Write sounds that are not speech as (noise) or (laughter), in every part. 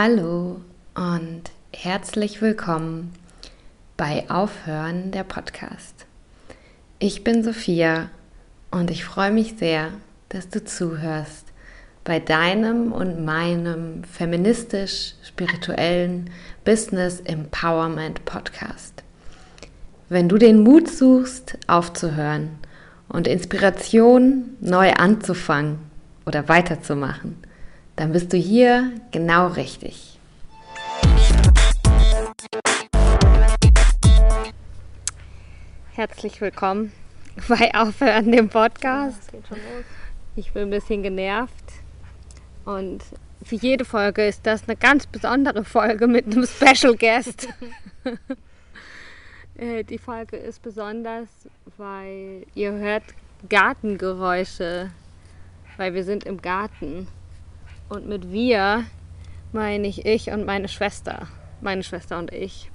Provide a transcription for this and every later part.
Hallo und herzlich willkommen bei Aufhören der Podcast. Ich bin Sophia und ich freue mich sehr, dass du zuhörst bei deinem und meinem feministisch-spirituellen Business Empowerment Podcast. Wenn du den Mut suchst, aufzuhören und Inspiration neu anzufangen oder weiterzumachen, dann bist du hier genau richtig. Herzlich willkommen bei Aufhören dem Podcast. Ich bin ein bisschen genervt und für jede Folge ist das eine ganz besondere Folge mit einem Special Guest. (laughs) Äh, die Folge ist besonders, weil ihr hört Gartengeräusche, weil wir sind im Garten. Und mit wir meine ich ich und meine Schwester. Meine Schwester und ich.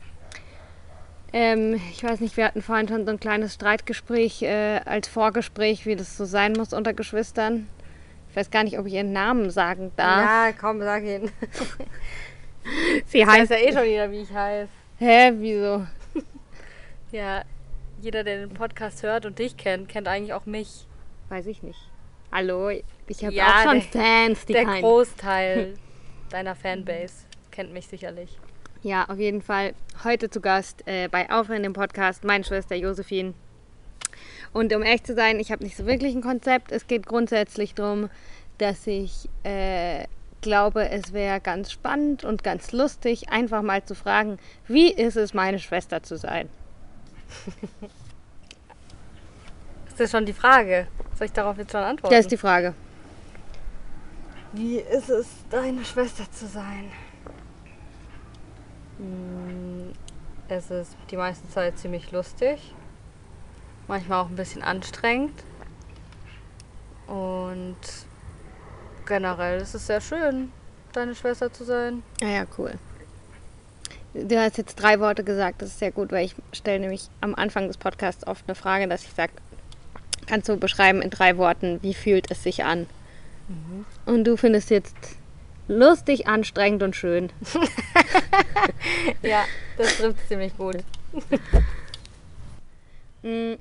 Ähm, ich weiß nicht, wir hatten vorhin schon so ein kleines Streitgespräch äh, als Vorgespräch, wie das so sein muss unter Geschwistern. Ich weiß gar nicht, ob ich ihren Namen sagen darf. Ja, komm, sag ihn. (laughs) Sie Ich heißt weiß ja eh schon wieder, wie ich heiße. Hä, wieso? Ja, jeder, der den Podcast hört und dich kennt, kennt eigentlich auch mich. Weiß ich nicht. Hallo, ich habe Ja, auch schon der- Fans, die der kein... Großteil deiner Fanbase kennt mich sicherlich. Ja, auf jeden Fall heute zu Gast äh, bei Aufhören dem Podcast meine Schwester Josephine. Und um ehrlich zu sein, ich habe nicht so wirklich ein Konzept. Es geht grundsätzlich darum, dass ich äh, glaube, es wäre ganz spannend und ganz lustig, einfach mal zu fragen, wie ist es, meine Schwester zu sein? (laughs) Ist das schon die Frage? Soll ich darauf jetzt schon antworten? Das ist die Frage. Wie ist es, deine Schwester zu sein? Hm, Es ist die meiste Zeit ziemlich lustig. Manchmal auch ein bisschen anstrengend. Und generell ist es sehr schön, deine Schwester zu sein. Ah ja, cool. Du hast jetzt drei Worte gesagt, das ist sehr gut, weil ich stelle nämlich am Anfang des Podcasts oft eine Frage, dass ich sage, kannst du beschreiben in drei Worten, wie fühlt es sich an? Und du findest jetzt lustig, anstrengend und schön. (laughs) Ja, das trifft ziemlich gut. (laughs) Mm.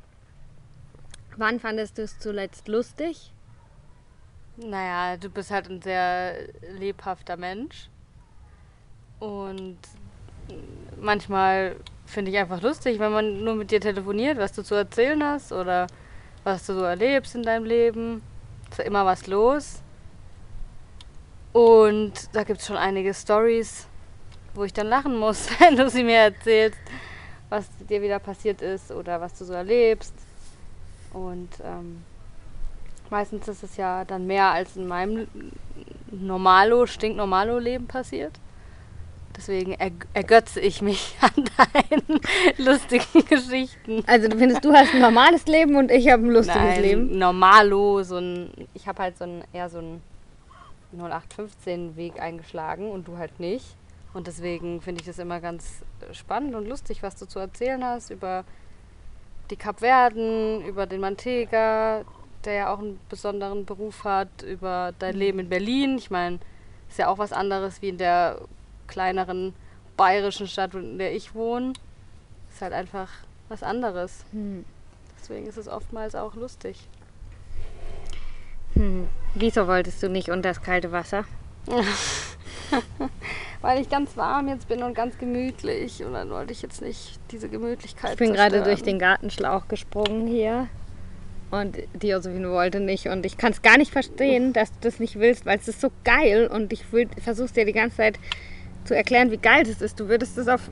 Wann fandest du es zuletzt lustig? Naja, du bist halt ein sehr lebhafter Mensch. Und manchmal finde ich einfach lustig, wenn man nur mit dir telefoniert, was du zu erzählen hast oder was du so erlebst in deinem Leben. Ist ja immer was los. Und da gibt es schon einige Stories, wo ich dann lachen muss, (laughs) wenn du sie mir erzählst, was dir wieder passiert ist oder was du so erlebst. Und ähm, meistens ist es ja dann mehr als in meinem Normalo, Stinknormalo-Leben passiert. Deswegen erg- ergötze ich mich (laughs) an deinen (laughs) lustigen Geschichten. Also du findest, du hast ein normales Leben und ich habe ein lustiges Nein, Leben. Normalo, so ein, ich habe halt so ein, eher so ein 0815-Weg eingeschlagen und du halt nicht. Und deswegen finde ich das immer ganz spannend und lustig, was du zu erzählen hast über die Kapverden, über den Mantega, der ja auch einen besonderen Beruf hat, über dein Leben in Berlin. Ich meine, ist ja auch was anderes wie in der kleineren bayerischen Stadt, in der ich wohne. Ist halt einfach was anderes. Hm. Deswegen ist es oftmals auch lustig. Hm. Wieso wolltest du nicht unter das kalte Wasser? (laughs) Weil ich ganz warm jetzt bin und ganz gemütlich. Und dann wollte ich jetzt nicht diese Gemütlichkeit Ich bin gerade durch den Gartenschlauch gesprungen hier. Und die Josephine wollte nicht. Und ich kann es gar nicht verstehen, dass du das nicht willst, weil es ist so geil. Und ich versuche dir die ganze Zeit zu erklären, wie geil das ist. Du würdest es auf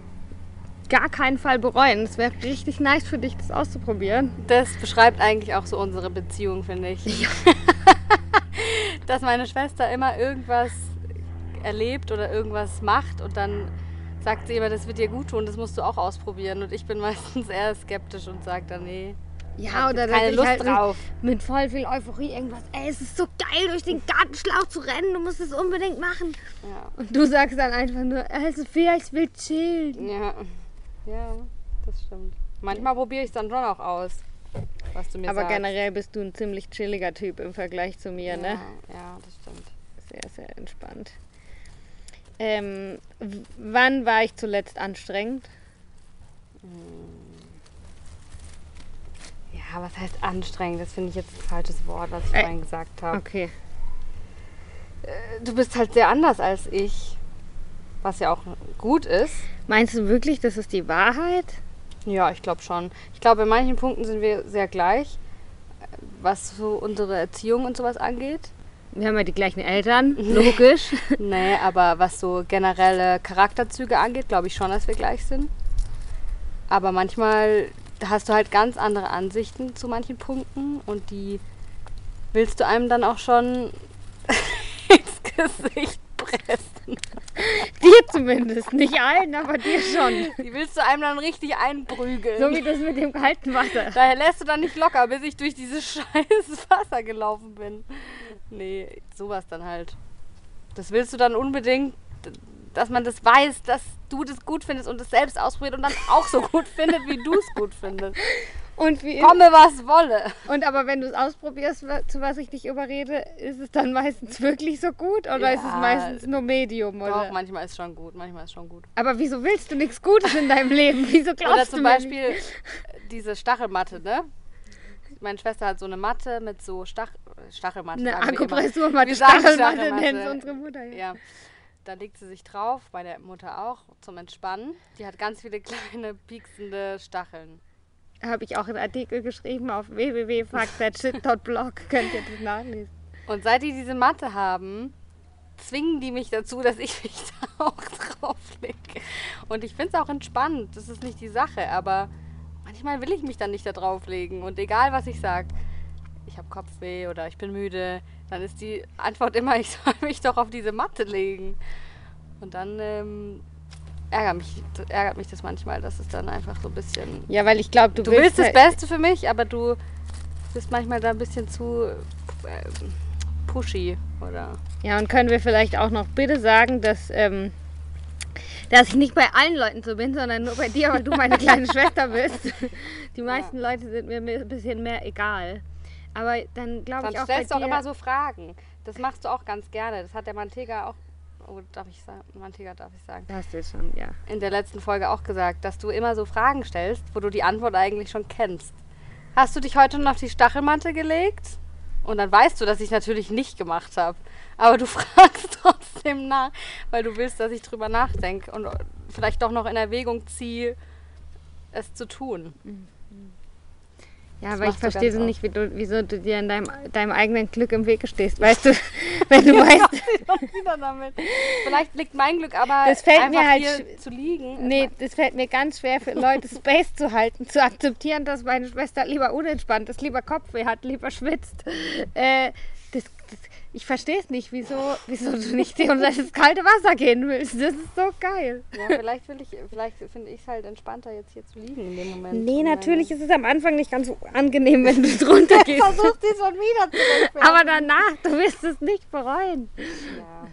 gar keinen Fall bereuen. Es wäre richtig nice für dich, das auszuprobieren. Das beschreibt eigentlich auch so unsere Beziehung, finde ich. (laughs) Dass meine Schwester immer irgendwas erlebt oder irgendwas macht und dann sagt sie immer, das wird dir gut tun, das musst du auch ausprobieren. Und ich bin (laughs) meistens eher skeptisch und sage dann, nee, Ja, oder keine ich Lust halt drauf. Mit, voll viel Euphorie irgendwas. Ey, es ist so geil, durch den Gartenschlauch zu rennen. Du musst es unbedingt machen. Ja. Und du sagst dann einfach nur, Sophia, ich will chillen. Ja, ja, das stimmt. Manchmal probiere ich es dann schon auch aus, was du mir Aber sagst. generell bist du ein ziemlich chilliger Typ im Vergleich zu mir, ja, ne? ja, das stimmt. Sehr, sehr entspannt. Ähm, wann war ich zuletzt anstrengend? Ja, was heißt anstrengend? Das finde ich jetzt ein falsches Wort, was ich Äh, vorhin gesagt habe. Okay. Du bist halt sehr anders als ich, was ja auch gut ist. Meinst du wirklich, das ist die Wahrheit? Ja, ich glaube schon. Ich glaube, in manchen Punkten sind wir sehr gleich, äh, was so unsere Erziehung und sowas angeht. Wir haben ja die gleichen Eltern, (laughs) logisch. Nee, aber was so generelle Charakterzüge angeht, glaube ich schon, dass wir gleich sind. Aber manchmal hast du halt ganz andere Ansichten zu manchen Punkten und die willst du einem dann auch schon (laughs) ins Gesicht pressen. dir zumindest, nicht allen, aber dir schon. Die willst du einem dann richtig einprügeln. So wie das mit dem kalten Wasser. Daher lässt du dann nicht locker, bis ich durch dieses (laughs) scheiß Wasser gelaufen bin. Nee, sowas dann halt. Das willst du dann unbedingt, dass man das weiß, dass du das gut findest und es selbst ausprobiert und dann auch so gut (laughs) findet, wie du es gut findest. Und wie Komme, was wolle. Und aber wenn du es ausprobierst, zu was ich dich überrede, ist es dann meistens wirklich so gut oder ist es Ja, meistens nur Medium? Oder? Doch, manchmal ist schon gut, manchmal ist schon gut. aber wieso willst du nichts Gutes in deinem Leben? Wieso glaubst Oder du zum Beispiel Nicht? diese Stachelmatte, ne? Meine Schwester hat so eine Matte mit so Stach Stachelmatte. Eine. Akupressurmatte, Stachelmatte Stachelmatte. nennt unsere Mutter. Ja. Ja. Da legt sie sich drauf, meine Mutter auch, zum Entspannen. Die hat ganz viele (laughs) kleine, pieksende Stacheln. Habe ich auch einen Artikel geschrieben auf www.fuckthatshit.blog. (laughs) Könnt ihr das nachlesen. Und seit die diese Matte haben, zwingen die mich dazu, dass ich mich (laughs) da auch drauflege. Und ich finde es auch entspannt. Das ist nicht die Sache, aber manchmal will ich mich dann nicht da drauflegen. Und egal, was ich sage, ich habe Kopfweh oder ich bin müde, dann ist die Antwort immer, (laughs) ich soll mich doch auf diese Matte legen. Und dann ähm, ärgert, mich, ärgert mich das manchmal, dass es dann einfach so ein bisschen Ja, weil ich glaube, du, Du willst das halt- Beste für mich, aber du bist manchmal da ein bisschen zu ähm, pushy, oder? Ja, und können wir vielleicht auch noch bitte sagen, dass, ähm, dass ich nicht bei allen Leuten so bin, sondern nur bei dir, weil du meine (laughs) kleine Schwester bist. (laughs) Die meisten Leute sind mir ein bisschen mehr egal. Aber dann glaube Dann ich auch bei stellst du auch immer so Fragen. Das machst du auch ganz gerne. Das hat der Mantega auch, oh, darf ich sagen? Mantega darf ich sagen. Hast du schon, ja. In der letzten Folge auch gesagt, dass du immer so Fragen stellst, wo du die Antwort eigentlich schon kennst. Hast du dich heute noch auf die Stachelmatte gelegt? Und dann weißt du, dass ich natürlich nicht gemacht habe. Aber du (laughs) fragst trotzdem nach, weil du willst, dass ich drüber nachdenke und vielleicht doch noch in Erwägung ziehe, es zu tun. Ja, Das aber ich verstehe so nicht, wie du, wieso du dir in deinem, deinem eigenen Glück im Wege stehst. Weißt du, (laughs) (laughs) wenn du (laughs) weißt, wieder damit. Vielleicht liegt mein Glück aber Das fällt einfach mir halt hier zu liegen. nee, das fällt mir ganz schwer für Leute Space zu halten, zu akzeptieren, dass meine Schwester lieber unentspannt ist, lieber Kopfweh hat, lieber schwitzt. Äh, ich verstehe es nicht, wieso, wieso du nicht unter das kalte Wasser gehen willst. Das ist so geil. Ja, vielleicht will ich, vielleicht finde ich es halt entspannter, jetzt hier zu liegen in dem Moment. Nee, natürlich ist es am Anfang nicht ganz so angenehm, wenn du drunter (laughs) gehst. Versuchst sie schon wieder zurück. Aber danach, du wirst es nicht bereuen. Ja,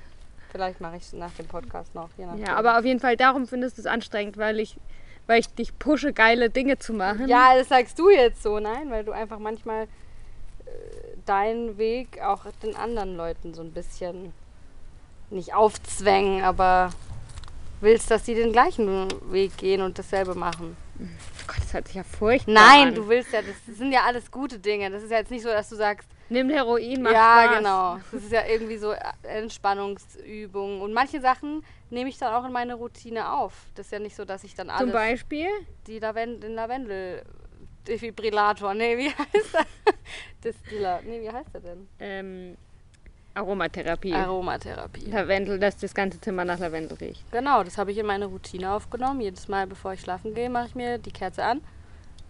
vielleicht mache ich es nach dem Podcast noch. Ja, aber auf jeden Fall darum findest du es anstrengend, weil ich, weil ich dich pushe, geile Dinge zu machen. Ja, das sagst du jetzt so, nein, weil du einfach manchmal äh, deinen Weg auch den anderen Leuten so ein bisschen nicht aufzwängen, aber willst, dass sie den gleichen Weg gehen und dasselbe machen. Oh Gott, das hört sich ja furchtbar Nein, an. du willst ja, das sind ja alles gute Dinge. Das ist ja jetzt nicht so, dass du sagst, Nimm Heroin, mach ja, Spaß. genau. Das ist ja irgendwie so Entspannungsübungen. Und manche Sachen nehme ich dann auch in meine Routine auf. Das ist ja nicht so, dass ich dann Zum alles, Beispiel? die Lavendel, den Lavendel Defibrillator, nee, wie (laughs) heißt er? Distiller, nee, wie heißt er denn? Ähm, Aromatherapie. Aromatherapie. Lavendel, dass das ganze Zimmer nach Lavendel riecht. Genau, das habe ich in meine Routine aufgenommen. Jedes Mal, bevor ich schlafen gehe, mache ich mir die Kerze an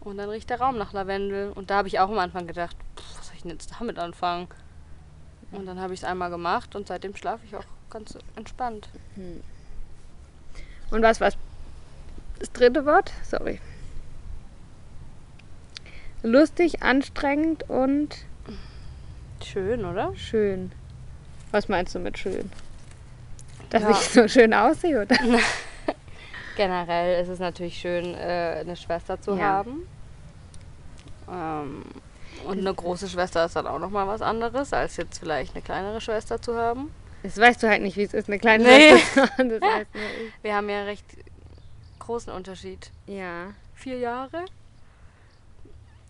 und dann riecht der Raum nach Lavendel. Und da habe ich auch am Anfang gedacht, pff, was soll ich denn jetzt damit anfangen? Und dann habe ich es einmal gemacht und seitdem schlafe ich auch ganz entspannt. Und was war das dritte Wort? Sorry. Lustig, anstrengend und Schön, oder? schön. Was meinst du mit schön? Dass Ja. ich so schön aussehe, oder? (laughs) Generell ist es natürlich schön, äh, eine Schwester zu Ja. haben. Ähm, und eine große Schwester ist dann auch nochmal was anderes, als jetzt vielleicht eine kleinere Schwester zu haben. Das weißt du halt nicht, wie es ist, eine kleine Nee. Schwester. Das (laughs) heißt. Wir haben ja einen recht großen Unterschied. Ja. Vier Jahre.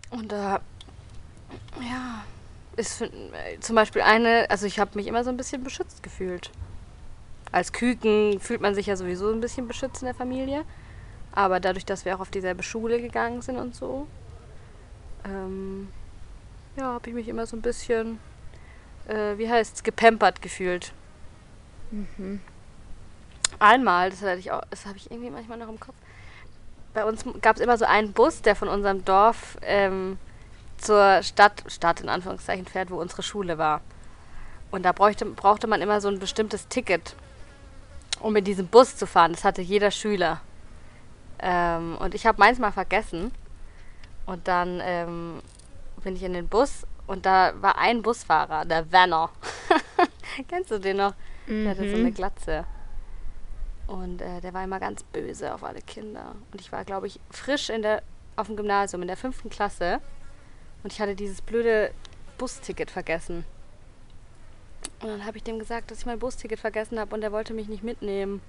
Und da, ja, ist äh, zum Beispiel eine, also ich habe mich immer so ein bisschen beschützt gefühlt. Als Küken fühlt man sich ja sowieso ein bisschen beschützt in der Familie. Aber dadurch, dass wir auch auf dieselbe Schule gegangen sind und so, ähm, ja, habe ich mich immer so ein bisschen, äh, wie heißt's, gepampert gefühlt. Einmal, das hatte ich auch, das habe ich irgendwie manchmal noch im Kopf. Bei uns gab es immer so einen Bus, der von unserem Dorf ähm, zur Stadt, Stadt in Anführungszeichen fährt, wo unsere Schule war. Und da bräuchte, brauchte man immer so ein bestimmtes Ticket, um in diesem Bus zu fahren. Das hatte jeder Schüler. Ähm, und ich habe meins mal vergessen. Und dann ähm, bin ich in den Bus und da war ein Busfahrer, der Werner. (laughs) Kennst du den noch? Der hatte so eine Glatze. Und äh, der war immer ganz böse auf alle Kinder. Und ich war, glaube ich, frisch in der, auf dem Gymnasium in der fünften Klasse. Und ich hatte dieses blöde Busticket vergessen. Und dann habe ich dem gesagt, dass ich mein Busticket vergessen habe und er wollte mich nicht mitnehmen.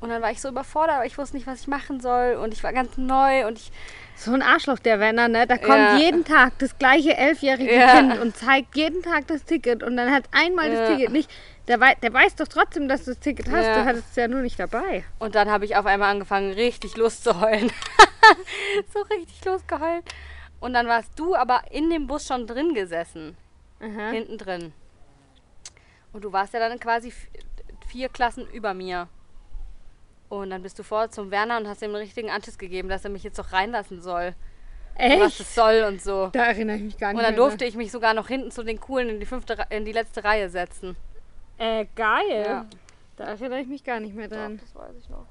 Und dann war ich so überfordert, aber ich wusste nicht, was ich machen soll. Und ich war ganz neu und ich. So ein Arschloch, der Werner, ne? Da kommt Ja. jeden Tag das gleiche elfjährige Ja. Kind und zeigt jeden Tag das Ticket und dann hat einmal das Ja. Ticket nicht. Der, wei der weiß doch trotzdem, dass du das Ticket hast. Ja. Du hattest es ja nur nicht dabei. Und dann habe ich auf einmal angefangen, richtig Lust zu heulen. (laughs) so richtig losgeheult. Und dann warst du aber in dem Bus schon drin gesessen. Aha. hinten drin. Und du warst ja dann quasi vier Klassen über mir. Und dann bist du vor zum Werner und hast ihm einen richtigen Anschiss gegeben, dass er mich jetzt doch reinlassen soll. Und Was Echt? das soll und so. Da erinnere ich mich gar nicht Und dann mehr durfte ich mich sogar noch hinten zu den Coolen in die, fünfte, in die letzte Reihe setzen. Äh, geil. Ja. Da erinnere ich mich gar nicht mehr dran. das weiß ich noch.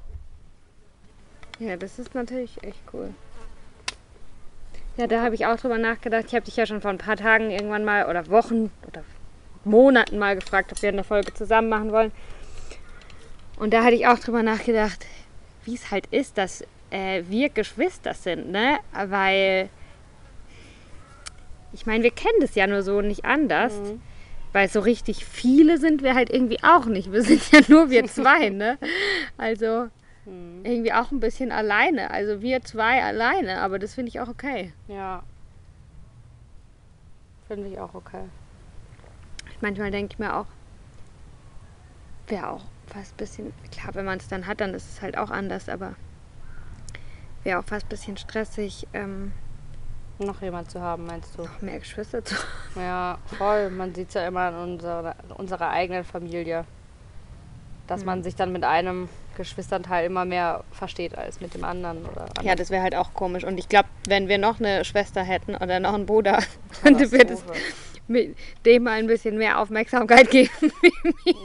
Ja, das ist natürlich echt cool. Ja, da habe ich auch drüber nachgedacht. Ich habe dich ja schon vor ein paar Tagen irgendwann mal oder Wochen oder Monaten mal gefragt, ob wir eine Folge zusammen machen wollen. Und da hatte ich auch drüber nachgedacht, wie es halt ist, dass äh, wir Geschwister sind, ne? Weil ich meine, wir kennen das ja nur so nicht anders. Weil so richtig viele sind wir halt irgendwie auch nicht. Wir sind ja nur wir (laughs) zwei, ne? Also irgendwie auch ein bisschen alleine. Also wir zwei alleine, aber das finde ich auch okay. Ja. Finde ich auch okay. Manchmal denke ich mir auch, wäre auch fast ein bisschen, klar, wenn man es dann hat, dann ist es halt auch anders, aber wäre auch fast ein bisschen stressig, ähm, Noch jemand zu haben, meinst du? noch mehr Geschwister zu Ja, voll. Man sieht es ja immer in unserer, unserer eigenen Familie. Dass man sich dann mit einem Geschwisternteil immer mehr versteht als mit dem anderen. Oder Ja, das wäre halt auch komisch. Und ich glaube, wenn wir noch eine Schwester hätten oder noch einen Bruder, (laughs) (laughs) wird es mit dem mal ein bisschen mehr Aufmerksamkeit (laughs) geben.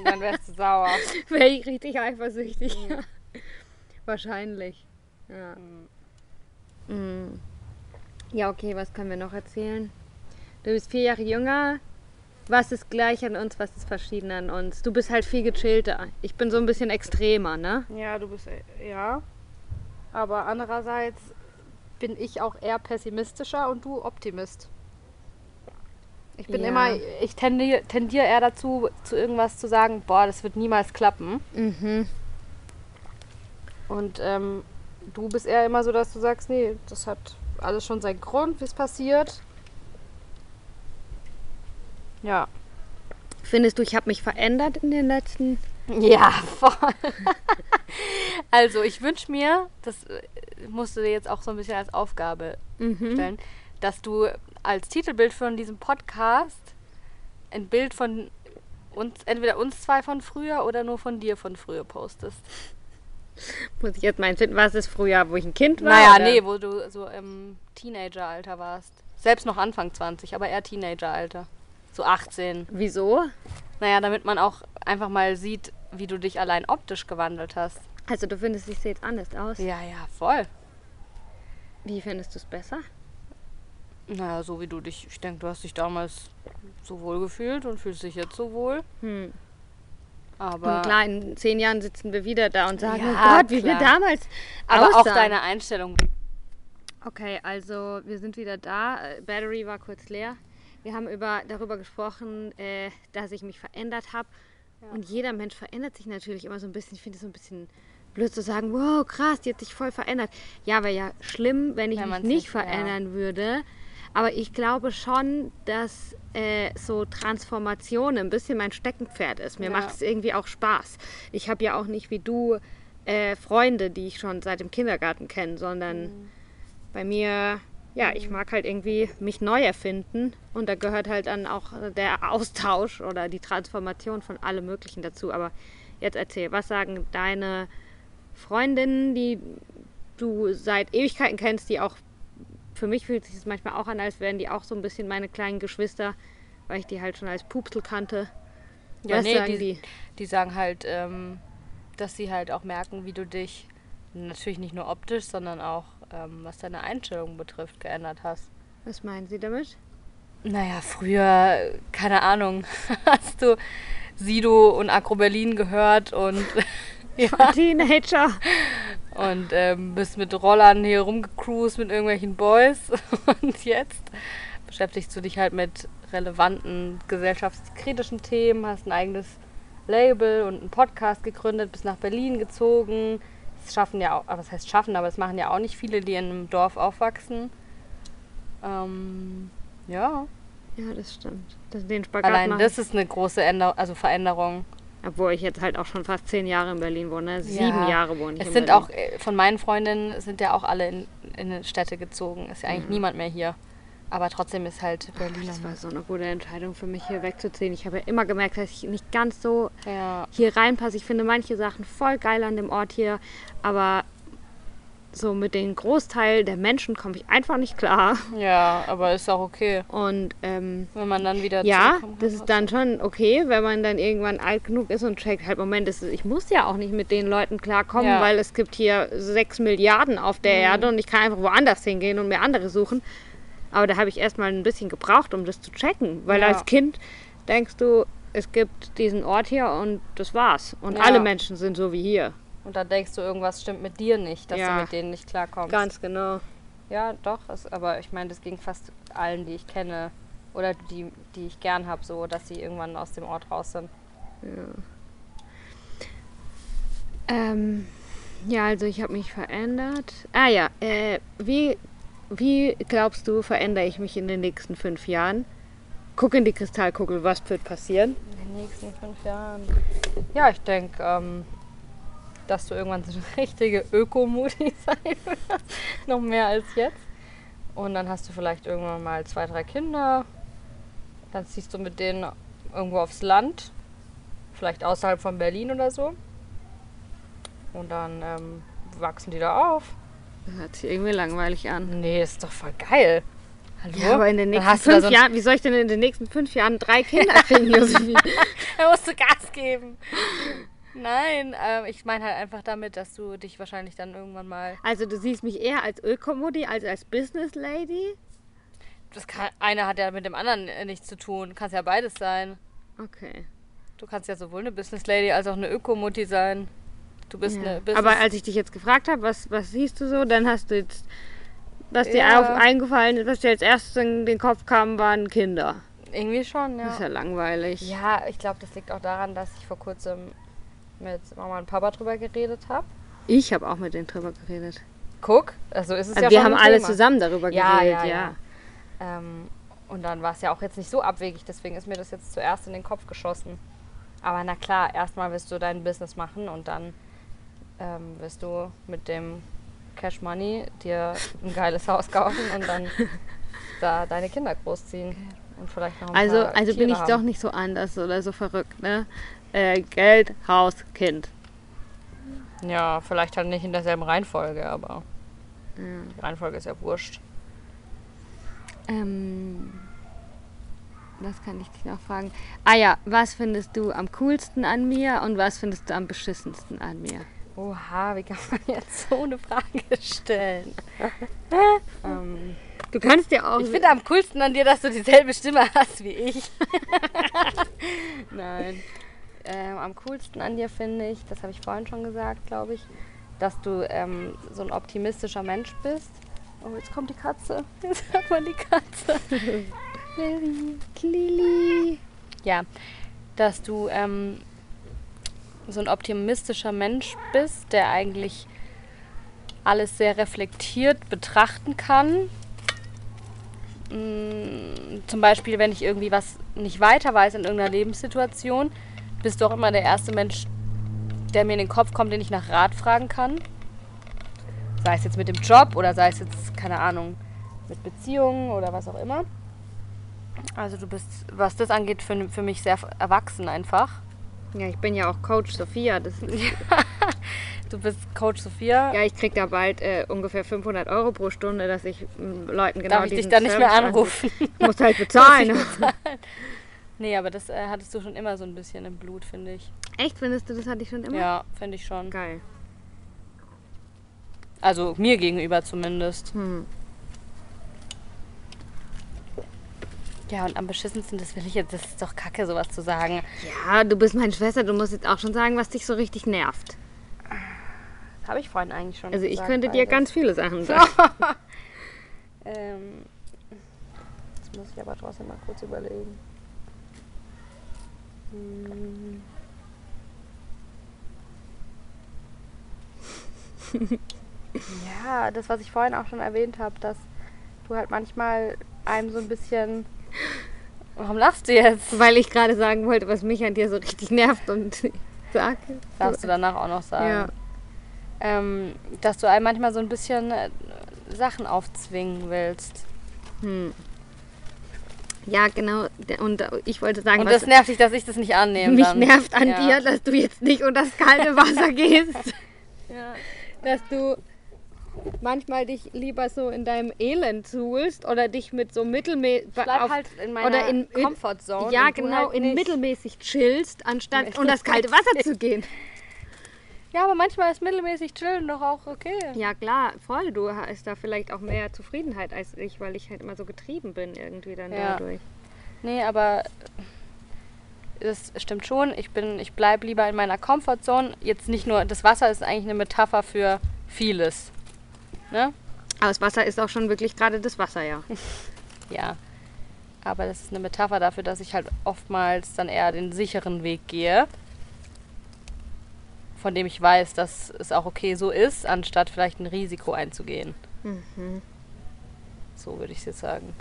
Dann wärst du sauer. Wäre ich richtig eifersüchtig. Ja. Wahrscheinlich. Ja. Mhm. Ja, okay, was können wir noch erzählen? Du bist vier Jahre jünger. Was ist gleich an uns, was ist verschieden an uns? Du bist halt viel gechillter. Ich bin so ein bisschen extremer, ne? Ja, du bist, äh, ja. Aber andererseits bin ich auch eher pessimistischer und du Optimist. Ich bin Ja. immer, ich tendiere, tendiere eher dazu, zu irgendwas zu sagen, boah, das wird niemals klappen. Mhm. Und ähm, du bist eher immer so, dass du sagst, nee, das hat alles schon seinen Grund, wie es passiert. Ja. Findest du, ich habe mich verändert in den letzten. Ja, voll. (laughs) also ich wünsche mir, das äh, musst du dir jetzt auch so ein bisschen als Aufgabe Mhm. stellen, dass du als Titelbild von diesem Podcast ein Bild von uns, entweder uns zwei von früher oder nur von dir von früher postest. Muss ich jetzt meinen finden, was ist früher, wo ich ein Kind war? Naja, oder? nee, wo du so im Teenageralter warst. Selbst noch Anfang 20, aber eher Teenageralter. So 18. Wieso? Naja, damit man auch einfach mal sieht, wie du dich allein optisch gewandelt hast. Also du findest, ich sehe jetzt anders aus. Ja, ja, voll. Wie findest du es besser? Naja, so wie du dich, ich denke, du hast dich damals so wohl gefühlt und fühlst dich jetzt so wohl. Hm. Aber, Und klar, in zehn Jahren sitzen wir wieder da und sagen, Ja, oh Gott, wie wir klar. damals aber auch aussahen. deine Einstellung. Okay, also wir sind wieder da. Äh, Battery war kurz leer. Wir haben über, darüber gesprochen, äh, dass ich mich verändert habe. Ja. Und jeder Mensch verändert sich natürlich immer so ein bisschen. Ich finde es so ein bisschen blöd zu sagen, wow, krass, die hat sich voll verändert. Ja, wäre ja schlimm, wenn ich Wenn mich nicht nicht- ja. verändern würde. Aber ich glaube schon, dass äh, so Transformation ein bisschen mein Steckenpferd ist. Mir Ja. macht es irgendwie auch Spaß. Ich habe ja auch nicht wie du äh, Freunde, die ich schon seit dem Kindergarten kenne, sondern Mhm. bei mir, ja, ich mag halt irgendwie mich neu erfinden und da gehört halt dann auch der Austausch oder die Transformation von allem Möglichen dazu. Aber jetzt erzähl, was sagen deine Freundinnen, die du seit Ewigkeiten kennst, die auch, für mich fühlt sich das manchmal auch an, als wären die auch so ein bisschen meine kleinen Geschwister, weil ich die halt schon als Pupsel kannte. Ja, was nee, sagen die, die? die sagen halt, ähm, dass sie halt auch merken, wie du dich natürlich nicht nur optisch, sondern auch ähm, was deine Einstellung betrifft, geändert hast. Was meinen sie damit? Naja, früher, keine Ahnung, (laughs) hast du Sido und Agro Berlin gehört und, ja, (laughs) Teenager. Und ähm, bist mit Rollern hier rumgecruised mit irgendwelchen Boys. (laughs) Und jetzt beschäftigst du dich halt mit relevanten gesellschaftskritischen Themen, hast ein eigenes Label und einen Podcast gegründet, bist nach Berlin gezogen. Das schaffen ja auch, aber was heißt schaffen, aber es machen ja auch nicht viele, die in einem Dorf aufwachsen. Ähm, ja. Ja, das stimmt. Das, den Spagat Allein machen- das ist eine große Änder also Veränderung. Obwohl ich jetzt halt auch schon fast zehn Jahre in Berlin wohne. Sieben Ja. Jahre wohne ich Es in sind Berlin. auch, äh, von meinen Freundinnen sind ja auch alle in, in Städte gezogen. Ist ja Mhm. eigentlich niemand mehr hier. Aber trotzdem ist halt Berlin Das war so eine gute Entscheidung für mich, hier wegzuziehen. Ich habe ja immer gemerkt, dass ich nicht ganz so Ja, hier reinpasse. Ich finde manche Sachen voll geil an dem Ort hier, aber so mit dem Großteil der Menschen komme ich einfach nicht klar. ja, aber ist auch okay. Und ähm, Wenn man dann wieder ja, das ist dann schon okay, wenn man dann irgendwann alt genug ist und checkt, halt, Moment, ist, ich muss ja auch nicht mit den Leuten klarkommen, Ja. Mhm. weil es gibt hier sechs Milliarden auf der Erde und ich kann einfach woanders hingehen und mir andere suchen. Aber da habe ich erstmal ein bisschen gebraucht, um das zu checken, weil Ja. als Kind denkst du, es gibt diesen Ort hier und das war's. Und Ja. alle Menschen sind so wie hier. Und dann denkst du, irgendwas stimmt mit dir nicht, dass Ja. du mit denen nicht klarkommst. Ganz genau. Ja, doch. Es, aber ich meine, das ging fast allen, die ich kenne. Oder die, die ich gern habe, so, dass sie irgendwann aus dem Ort raus sind. Ähm, ja, also ich habe mich verändert. Ah ja, äh, wie, wie glaubst du, verändere ich mich in den nächsten fünf Jahren? Guck in die Kristallkugel, was wird passieren? In den nächsten fünf Jahren. Ja, ich denke, ähm, dass du irgendwann so eine (laughs) richtige Ökomutti (laughs) sein wirst. Noch mehr als jetzt. Und dann hast du vielleicht irgendwann mal zwei, drei Kinder. Dann ziehst du mit denen irgendwo aufs Land. Vielleicht außerhalb von Berlin oder so. Und dann ähm, wachsen die da auf. Das hört sich irgendwie langweilig an. Nee, ist doch voll geil. Hallo? Ja, aber in den nächsten fünf so Jahren, wie soll ich denn in den nächsten fünf Jahren drei Kinder (laughs) kriegen, Josephine? Da musst du Gas geben. Nein, ähm, ich meine halt einfach damit, dass du dich wahrscheinlich dann irgendwann mal. Also du siehst mich eher als Ökomodi als als Business Lady? Das kann, eine hat ja mit dem anderen äh, nichts zu tun. Kann ja beides sein. Okay. Du kannst ja sowohl eine Business Lady als auch eine Ökomutti sein. Du bist Ja. eine Business. Aber als ich dich jetzt gefragt habe, was, was siehst du so, dann hast du jetzt, was dir Ja. auf, eingefallen ist, was dir als erstes in den Kopf kam, waren Kinder. irgendwie schon, Das ist ja ja. langweilig. Ja, ich glaube, das liegt auch daran, dass ich vor kurzem mit Mama und Papa drüber geredet habe. Ich habe auch mit denen drüber geredet. Guck, also ist es Also ja wir schon haben alle Thema. zusammen darüber Ja, geredet, ja, ja. ja. Ähm, und dann war es ja auch jetzt nicht so abwegig, deswegen ist mir das jetzt zuerst in den Kopf geschossen. Aber na klar, erstmal wirst du dein Business machen und dann ähm, wirst du mit dem Cash Money dir ein geiles Haus kaufen und dann (laughs) da deine Kinder großziehen. Und vielleicht noch ein Also, paar also bin ich haben. doch nicht so anders oder so verrückt, ne? Äh, Geld, Haus, Kind. Ja, vielleicht halt nicht in derselben Reihenfolge, aber die Reihenfolge ist ja wurscht. Ähm, was kann ich dich noch fragen? Ah ja, was findest du am coolsten an mir und was findest du am beschissensten an mir? Oha, wie kann man jetzt so eine Frage stellen? (laughs) ähm, Du kannst ja auch. Ich finde am coolsten an dir, dass du dieselbe Stimme hast wie ich. (laughs) Nein. Ähm, am coolsten an dir finde ich, das habe ich vorhin schon gesagt, glaube ich, dass du ähm, so ein optimistischer Mensch bist. Oh, jetzt kommt die Katze. (laughs) Jetzt hört man die Katze. (laughs) Lilly. Lili. Ja, dass du ähm, so ein optimistischer Mensch bist, der eigentlich alles sehr reflektiert betrachten kann. Mm, Zum Beispiel, wenn ich irgendwie was nicht weiter weiß in irgendeiner Lebenssituation, bist du auch immer der erste Mensch, der mir in den Kopf kommt, den ich nach Rat fragen kann. Sei es jetzt mit dem Job oder sei es jetzt, keine Ahnung, mit Beziehungen oder was auch immer. Also du bist, was das angeht, für, für mich sehr erwachsen einfach. Ja, ich bin ja auch Coach Sophia. Das (laughs) Du bist Coach Sophia. ja, ich krieg da bald äh, ungefähr 500 Euro pro Stunde, dass ich ähm, Leuten genau Darf ich dich dann nicht mehr anrufen? Musst halt bezahlen. (laughs) Nee, aber das äh, hattest du schon immer so ein bisschen im Blut, finde ich. Echt, findest du, das hatte ich schon immer? Ja, finde ich schon. Geil. Also mir gegenüber zumindest. Hm. Ja, und am beschissensten, das will ich jetzt, das ist doch kacke, sowas zu sagen. Ja, du bist meine Schwester, du musst jetzt auch schon sagen, was dich so richtig nervt. Das habe ich vorhin eigentlich schon Also ich gesagt, könnte dir ganz viele Sachen (laughs) sagen. Ähm, jetzt muss ich aber trotzdem mal kurz überlegen. Hm. (laughs) ja, das, was ich vorhin auch schon erwähnt habe, dass du halt manchmal einem so ein bisschen. Warum lachst du jetzt? Weil ich gerade sagen wollte, was mich an dir so richtig nervt und (laughs) sag. Darfst du danach auch noch sagen. Ja. Ähm, dass du einem manchmal so ein bisschen äh, Sachen aufzwingen willst. Hm. Ja, genau. Und ich wollte sagen, Und das nervt dich, dass ich das nicht annehme. mich dann. nervt an Ja. dir, dass du jetzt nicht unter das kalte Wasser (laughs) gehst. Ja. dass du manchmal dich lieber so in deinem Elend suhlst oder dich mit so mittelmäßig halt in meiner oder in, Comfortzone. Ja, genau, halt in mittelmäßig chillst, anstatt unter das kalte Wasser zu gehen. (laughs) Ja, aber manchmal ist mittelmäßig chillen doch auch okay. Ja, klar, voll. Du hast da vielleicht auch mehr Zufriedenheit als ich, weil ich halt immer so getrieben bin irgendwie dann Ja. dadurch. Nee, aber das stimmt schon. Ich bin, ich bleib lieber in meiner Comfortzone. Jetzt nicht nur, das Wasser ist eigentlich eine Metapher für vieles. Ne? Aber das Wasser ist auch schon wirklich gerade das Wasser, ja. (laughs) Ja. Aber das ist eine Metapher dafür, dass ich halt oftmals dann eher den sicheren Weg gehe. Von dem ich weiß, dass es auch okay so ist, anstatt vielleicht ein Risiko einzugehen. Mhm. So würde ich es jetzt sagen.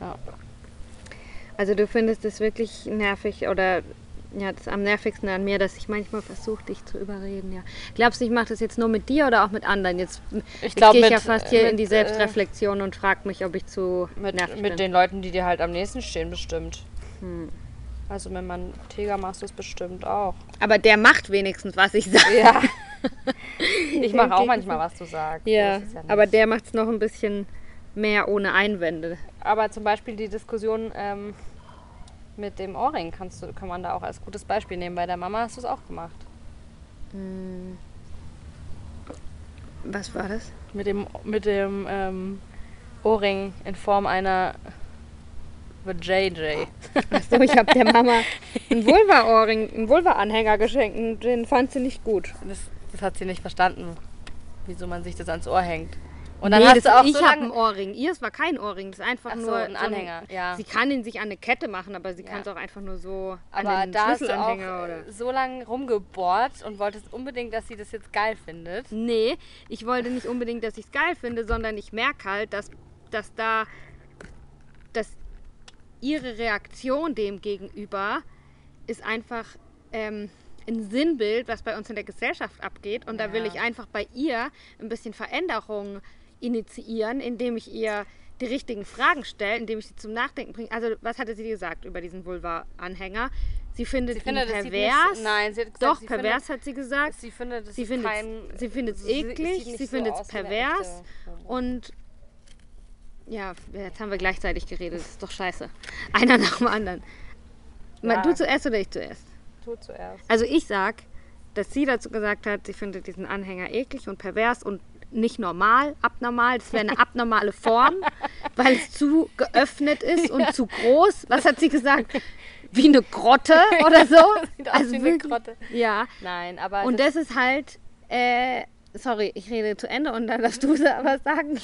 Ja. Also du findest es wirklich nervig oder ja, das am nervigsten an mir, dass ich manchmal versuche, dich zu überreden, ja. Glaubst du, ich mache das jetzt nur mit dir oder auch mit anderen? Jetzt, Ich glaub, gehe ich mit- ja fast hier mit, in die äh, Selbstreflexion und frage mich, ob ich zu Mit, nervig mit bin. den Leuten, die dir halt am nächsten stehen, bestimmt. Hm. Also mit meinem Teger machst du es bestimmt auch. Aber der macht wenigstens, was ich sage. Ja. (laughs) ich mache auch manchmal, was du sagst. Ja, nicht. aber der macht es noch ein bisschen mehr ohne Einwände. aber zum Beispiel die Diskussion ähm, mit dem Ohrring kannst du, kann man da auch als gutes Beispiel nehmen. Bei der Mama hast du es auch gemacht. Was war das? Mit dem, mit dem ähm, Ohrring in Form einer JJ. Achso, ich habe der Mama einen Vulva-Ohrring, einen Vulva-Anhänger geschenkt und den fand sie nicht gut. Das, das hat sie nicht verstanden, wieso man sich das ans Ohr hängt. Und dann nee, hast du auch ich so habe einen Ohrring. Ihr, es war kein Ohrring, das ist einfach Ach so, nur ein Anhänger, ja. Sie kann ihn sich an eine Kette machen, aber sie Ja. kann es auch einfach nur so Aber an den da hast du auch oder. so lange rumgebohrt und wolltest unbedingt, dass sie das jetzt geil findet. Nee, ich wollte nicht unbedingt, dass ich es geil finde, sondern ich merke halt, dass, dass da, dass ihre Reaktion dem gegenüber ist einfach ähm, ein Sinnbild, was bei uns in der Gesellschaft abgeht. Und da will Ja. ich einfach bei ihr ein bisschen Veränderung initiieren, indem ich ihr die richtigen Fragen stelle, indem ich sie zum Nachdenken bringe. Also, was hatte sie gesagt über diesen Vulva-Anhänger? Sie findet Sie ihn findet, es sieht pervers. nicht, nein, sie hat gesagt, Doch, sie pervers hat sie gesagt. Findet, sie findet es Sie findet kein... sie findet es sie- eklig, nicht sie so findet es pervers und ja, jetzt haben wir gleichzeitig geredet, das ist doch scheiße. Einer (laughs) nach dem anderen. Ja. Du zuerst oder ich zuerst? Tu zuerst. Also ich sag, dass sie dazu gesagt hat, sie findet diesen Anhänger eklig und pervers und nicht normal, abnormal. Das wäre eine (laughs) abnormale Form, weil es zu geöffnet ist und (laughs) zu groß. Was hat sie gesagt? Wie eine Grotte oder so? Sieht aus wie eine wirklich- Grotte. Ja. Nein, aber Und das, das ist halt, äh, sorry, ich rede zu Ende und dann darfst du was sagen.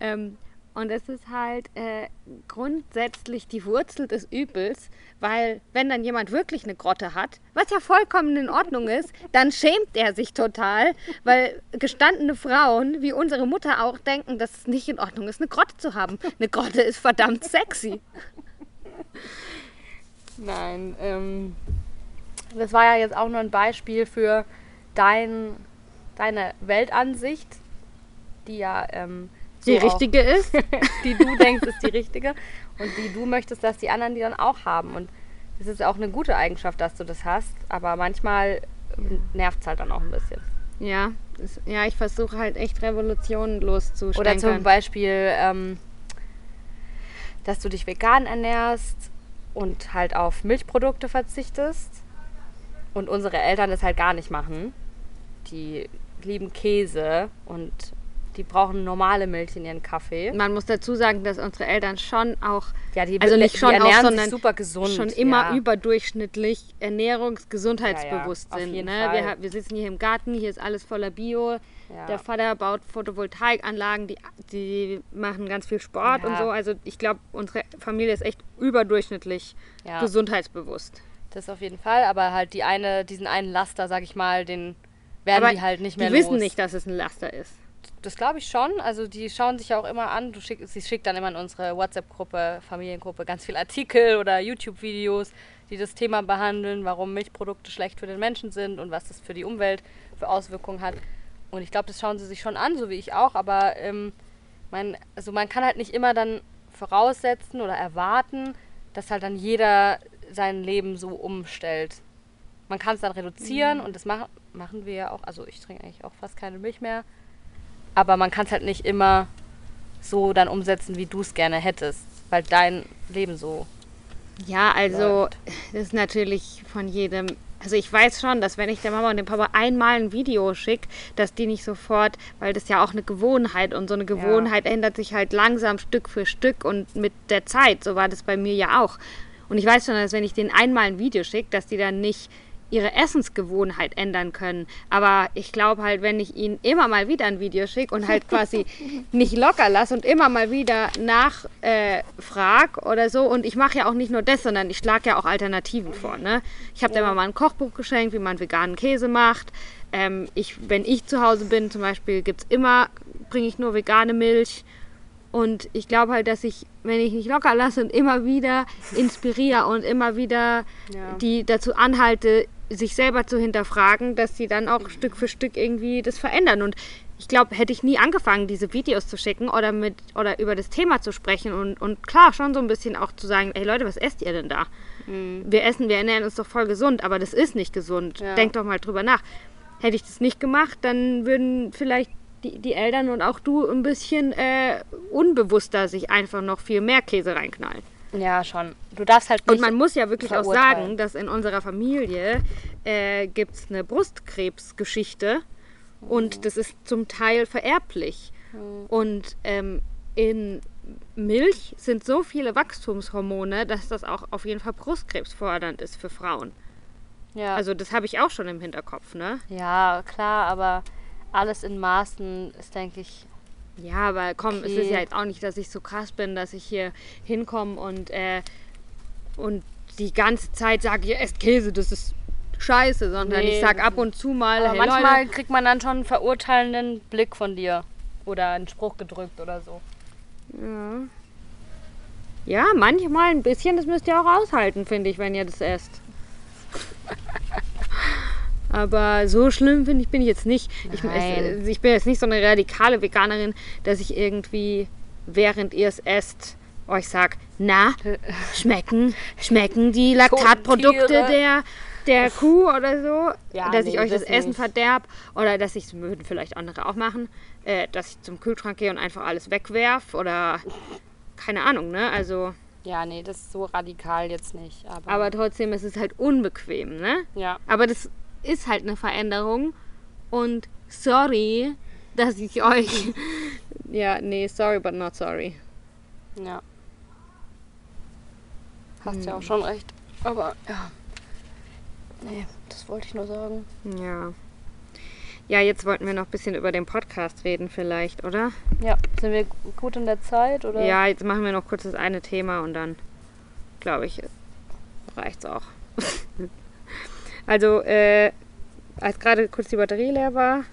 ähm, Und es ist halt äh, grundsätzlich die Wurzel des Übels, weil wenn dann jemand wirklich eine Grotte hat, was ja vollkommen in Ordnung ist, dann schämt er sich total, weil gestandene Frauen, wie unsere Mutter auch, denken, dass es nicht in Ordnung ist, eine Grotte zu haben. Eine Grotte ist verdammt sexy. Nein, ähm, das war ja jetzt auch nur ein Beispiel für dein, deine Weltansicht, die ja ähm, Die auch- richtige ist. (laughs) die du denkst, ist die richtige und die du möchtest, dass die anderen die dann auch haben. Und es ist auch eine gute Eigenschaft, dass du das hast, aber manchmal nervt es halt dann auch ein bisschen. Ja, es, ja, ich versuche halt echt Revolutionen loszustecken. Oder zum Beispiel, ähm, dass du dich vegan ernährst und halt auf Milchprodukte verzichtest und unsere Eltern das halt gar nicht machen. Die lieben Käse und die brauchen normale Milch in ihren Kaffee. Man muss dazu sagen, dass unsere Eltern schon auch, Ja, die, also nicht die schon auch, sondern super gesund. schon immer ja. überdurchschnittlich ernährungsgesundheitsbewusst Ja, ja, auf sind. Ne? Wir, wir sitzen hier im Garten, hier ist alles voller Bio. Ja. Der Vater baut Photovoltaikanlagen, die, die machen ganz viel Sport Ja. und so. Also ich glaube, unsere Familie ist echt überdurchschnittlich Ja. gesundheitsbewusst. Das auf jeden Fall, aber halt die eine, diesen einen Laster, sag ich mal, den werden Aber die halt nicht mehr Die wissen los. nicht, dass es ein Laster ist. Das glaube ich schon. Also die schauen sich ja auch immer an. Du schick, sie schickt dann immer in unsere WhatsApp-Gruppe, Familiengruppe ganz viel Artikel oder YouTube-Videos, die das Thema behandeln, warum Milchprodukte schlecht für den Menschen sind und was das für die Umwelt für Auswirkungen hat. Und ich glaube, das schauen sie sich schon an, so wie ich auch. Aber ähm, mein, also man kann halt nicht immer dann voraussetzen oder erwarten, dass halt dann jeder sein Leben so umstellt. Man kann es dann reduzieren und das mach, machen wir ja auch. Also ich trinke eigentlich auch fast keine Milch mehr. Aber man kann es halt nicht immer so dann umsetzen, wie du es gerne hättest, weil dein Leben so. Ja, also läuft. das ist natürlich von jedem. Also ich weiß schon, dass wenn ich der Mama und dem Papa einmal ein Video schicke, dass die nicht sofort, weil das ja auch eine Gewohnheit und so eine Gewohnheit ändert sich halt langsam Stück für Stück und mit der Zeit. So war das bei mir ja auch. Und ich weiß schon, dass wenn ich denen einmal ein Video schicke, dass die dann nicht ihre Essensgewohnheit ändern können. Aber ich glaube halt, wenn ich ihnen immer mal wieder ein Video schicke und halt quasi (laughs) nicht locker lasse und immer mal wieder nachfrag äh, oder so. Und ich mache ja auch nicht nur das, sondern ich schlage ja auch Alternativen vor. Ne? Ich habe ja. mal ein Kochbuch geschenkt, wie man veganen Käse macht. Ähm, ich, wenn ich zu Hause bin, zum Beispiel, gibt es immer, bringe ich nur vegane Milch. Und ich glaube halt, dass ich, wenn ich nicht locker lasse und immer wieder inspiriere und immer wieder Ja. die dazu anhalte, sich selber zu hinterfragen, dass sie dann auch Stück für Stück irgendwie das verändern. Und ich glaube, hätte ich nie angefangen, diese Videos zu schicken oder mit oder über das Thema zu sprechen und, und klar schon so ein bisschen auch zu sagen, ey Leute, was esst ihr denn da? Wir essen, wir ernähren uns doch voll gesund, aber das ist nicht gesund. Ja. Denkt doch mal drüber nach. Hätte ich das nicht gemacht, dann würden vielleicht die, die Eltern und auch du ein bisschen äh, unbewusster sich einfach noch viel mehr Käse reinknallen. Ja, schon. Du darfst halt nicht. Und man muss ja wirklich auch sagen, dass in unserer Familie äh, gibt es eine Brustkrebsgeschichte und das ist zum Teil vererblich. Und ähm, in Milch sind so viele Wachstumshormone, dass das auch auf jeden Fall brustkrebsfordernd ist für Frauen. ja. Also das habe ich auch schon im Hinterkopf, ne? ja, klar, aber alles in Maßen ist, denke ich. Ja, aber komm, es Okay. ist ja jetzt auch nicht, dass ich so krass bin, dass ich hier hinkomme und, äh, und die ganze Zeit sage, ihr esst Käse, das ist scheiße, sondern Nee, ich sag das ab und zu mal, Aber hey manchmal Leute, kriegt man dann schon einen verurteilenden Blick von dir. Oder einen Spruch gedrückt oder so. ja. ja, manchmal ein bisschen, das müsst ihr auch aushalten, finde ich, wenn ihr das esst. (laughs) Aber so schlimm finde ich bin ich jetzt nicht. Ich, es, ich bin jetzt nicht so eine radikale Veganerin, dass ich irgendwie, während ihr es esst, euch sag, na, (laughs) schmecken, schmecken die Laktatprodukte der, der Kuh oder so, Ja, dass nee, ich euch das, das Essen verderb oder dass ich, das würden vielleicht andere auch machen, äh, dass ich zum Kühlschrank gehe und einfach alles wegwerf oder keine Ahnung, ne? Also, Ja, nee, das ist so radikal jetzt nicht. Aber, aber trotzdem ist es halt unbequem, ne? ja. Aber das ist halt eine Veränderung und sorry, dass ich (laughs) euch, ja, nee, sorry, but not sorry. Ja. Hast Hm. ja auch schon recht. Aber ja. Nee, das wollte ich nur sagen. Ja. Ja, jetzt wollten wir noch ein bisschen über den Podcast reden vielleicht, oder? Ja, sind wir gut in der Zeit? Oder? Ja, jetzt machen wir noch kurz das eine Thema und dann, glaube ich, reicht's auch. (laughs) also, äh, als gerade kurz die Batterie leer war,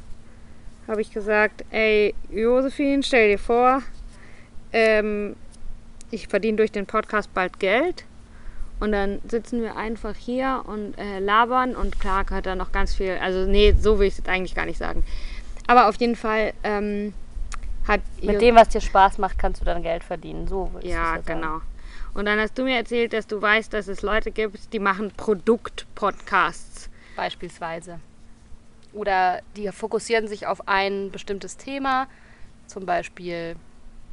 habe ich gesagt, ey, Josephine, stell dir vor, ähm, ich verdiene durch den Podcast bald Geld. Und dann sitzen wir einfach hier und äh, labern und klar gehört da noch ganz viel. Also nee, so will ich es jetzt eigentlich gar nicht sagen. Aber auf jeden Fall ähm, hat Mit dem, was dir Spaß macht, kannst du dann Geld verdienen. So würdest ja, du's sagen. Und dann hast du mir erzählt, dass du weißt, dass es Leute gibt, die machen Produkt-Podcasts. Beispielsweise. Oder die fokussieren sich auf ein bestimmtes Thema. Zum Beispiel,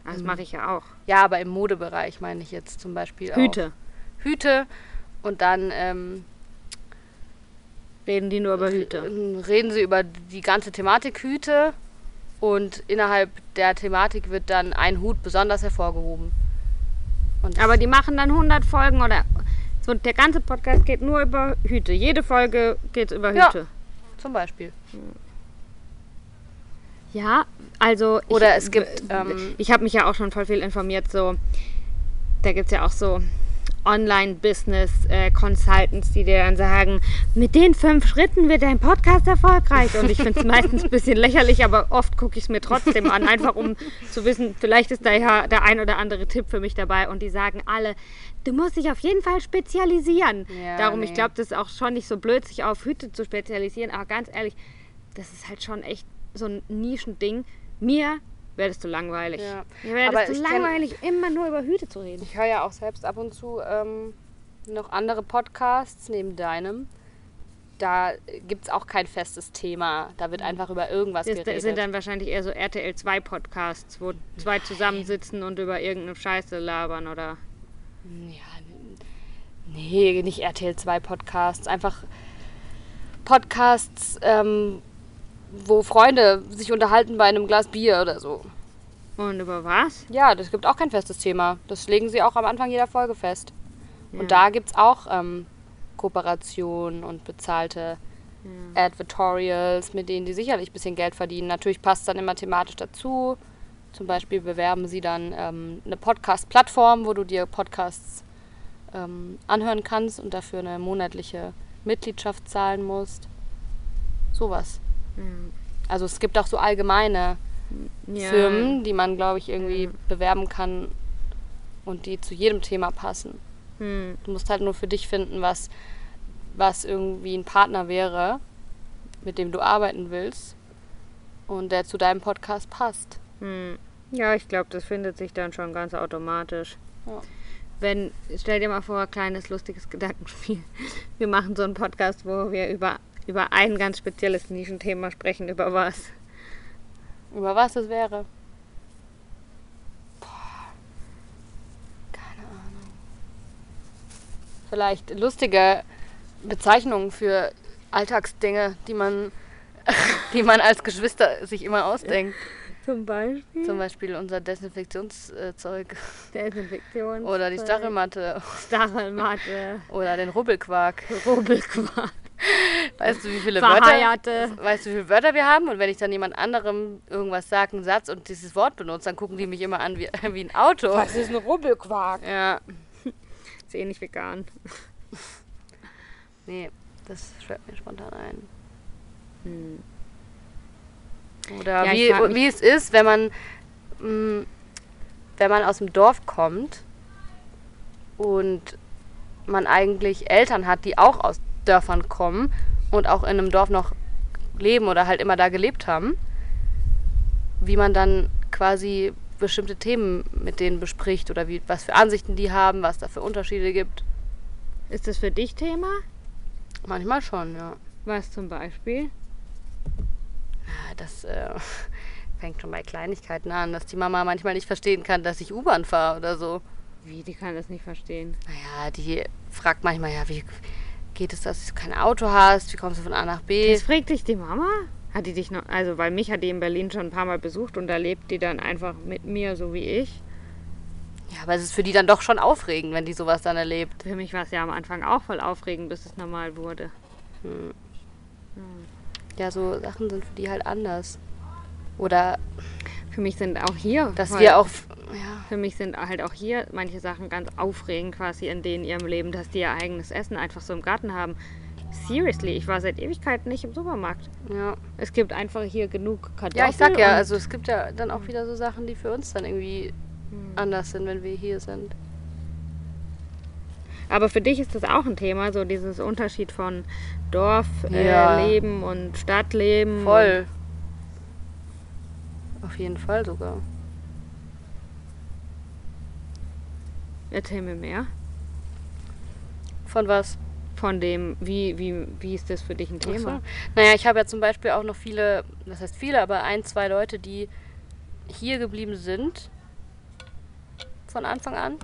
Das mache ich ja auch. ja, aber im Modebereich meine ich jetzt zum Beispiel Hüte. auch Hüte. Und dann ähm, Reden die nur über Hüte. Ähm, reden sie über die ganze Thematik Hüte und innerhalb der Thematik wird dann ein Hut besonders hervorgehoben. Und Aber die machen dann 100 Folgen oder so. Der ganze Podcast geht nur über Hüte. Jede Folge geht über Ja. Hüte. zum Beispiel. Ja, also. ich- Oder es gibt, ähm, ich habe mich ja auch schon voll viel informiert. So, da gibt es ja auch so Online-Business-Consultants, die dir dann sagen, mit den fünf Schritten wird dein Podcast erfolgreich. Und ich finde es (laughs) meistens ein bisschen lächerlich, aber oft gucke ich es mir trotzdem an, einfach um zu wissen, vielleicht ist da ja der ein oder andere Tipp für mich dabei. Und die sagen alle, du musst dich auf jeden Fall spezialisieren. Ja, Darum, ich nee. glaube, das ist auch schon nicht so blöd, sich auf Hüte zu spezialisieren. Aber ganz ehrlich, das ist halt schon echt so ein Nischending. Mir wäre das zu langweilig. Ja. Mir wäre Aber das zu ich kenn- langweilig, immer nur über Hüte zu reden. Ich höre ja auch selbst ab und zu ähm, noch andere Podcasts neben deinem. Da gibt es auch kein festes Thema. Da wird einfach über irgendwas Das geredet. sind dann wahrscheinlich eher so RTL 2 Podcasts, wo zwei zusammensitzen und über irgendeine Scheiße labern oder. Ja, nee, nicht RTL 2 Podcasts. Einfach Podcasts, ähm, wo Freunde sich unterhalten bei einem Glas Bier oder so. Und über was? Ja, das gibt auch kein festes Thema. Das legen sie auch am Anfang jeder Folge fest. Ja. Und da gibt es auch ähm, Kooperationen und bezahlte Advertorials, mit denen die sicherlich ein bisschen Geld verdienen. Natürlich passt dann immer thematisch dazu. Zum Beispiel bewerben sie dann ähm, eine Podcast-Plattform, wo du dir Podcasts ähm, anhören kannst und dafür eine monatliche Mitgliedschaft zahlen musst. Sowas. Also es gibt auch so allgemeine Ja. Firmen, die man, glaube ich, irgendwie bewerben kann und die zu jedem Thema passen. Hm. Du musst halt nur für dich finden, was, was irgendwie ein Partner wäre, mit dem du arbeiten willst und der zu deinem Podcast passt. Hm. Ja, ich glaube, das findet sich dann schon ganz automatisch. Ja. Wenn, stell dir mal vor, kleines lustiges Gedankenspiel. Wir machen so einen Podcast, wo wir über, über ein ganz spezielles Nischenthema sprechen. Über was? Über was es wäre? Boah. Keine Ahnung. Vielleicht lustige Bezeichnungen für Alltagsdinge, die man, (laughs) die man als Geschwister sich immer ausdenkt. (laughs) Zum Beispiel? Zum Beispiel unser Desinfektionszeug Desinfektion. oder die Stachelmatte Stachelmatte. oder den Rubbelquark. Rubbelquark. (laughs) Weißt du, wie viele Wörter, weißt du, wie viele Wörter wir haben? Und wenn ich dann jemand anderem irgendwas sage, einen Satz und dieses Wort benutze, dann gucken die mich immer an wie, (laughs) wie ein Auto. ist ein Rubbelquark? Ja, (laughs) Ist eh nicht vegan. nee, das schreibt mir spontan ein. Hm. Oder Ja, wie, wie es ist, wenn man, mh, wenn man aus dem Dorf kommt und man eigentlich Eltern hat, die auch aus Dörfern kommen und auch in einem Dorf noch leben oder halt immer da gelebt haben, wie man dann quasi bestimmte Themen mit denen bespricht oder wie, was für Ansichten die haben, was da für Unterschiede gibt. Ist das für dich Thema? Manchmal schon, ja. Was zum Beispiel? Ja, Das äh, (laughs) fängt schon bei Kleinigkeiten an, dass die Mama manchmal nicht verstehen kann, dass ich U-Bahn fahre oder so. Wie, die kann das nicht verstehen. Naja, die fragt manchmal, ja, wie geht es, dass du kein Auto hast? Wie kommst du von A nach B? Das fragt dich die Mama? Hat die dich noch, also weil mich hat die in Berlin schon ein paar Mal besucht und da lebt die dann einfach mit mir, so wie ich. Ja, aber es ist für die dann doch schon aufregend, wenn die sowas dann erlebt. Für mich war es ja am Anfang auch voll aufregend, bis es normal wurde. ja, so Sachen sind für die halt anders. Oder Für mich sind auch hier. dass voll- wir auch, ja, Für mich sind halt auch hier manche Sachen ganz aufregend quasi in denen ihrem Leben, dass die ihr eigenes Essen einfach so im Garten haben. Seriously, ich war seit Ewigkeiten nicht im Supermarkt. ja. Es gibt einfach hier genug Kartoffeln. Ja, ich sag ja, und- also es gibt ja dann auch wieder so Sachen, die für uns dann irgendwie Hm. anders sind, wenn wir hier sind. Aber für dich ist das auch ein Thema, so dieses Unterschied von Dorfleben Ja. äh, und Stadtleben. Voll. Auf jeden Fall sogar. Erzähl mir mehr Von was? von dem, wie, wie, wie ist das für dich ein Thema? So. Naja, ich habe ja zum Beispiel auch noch viele, das heißt viele, aber ein, zwei Leute, die hier geblieben sind von Anfang an.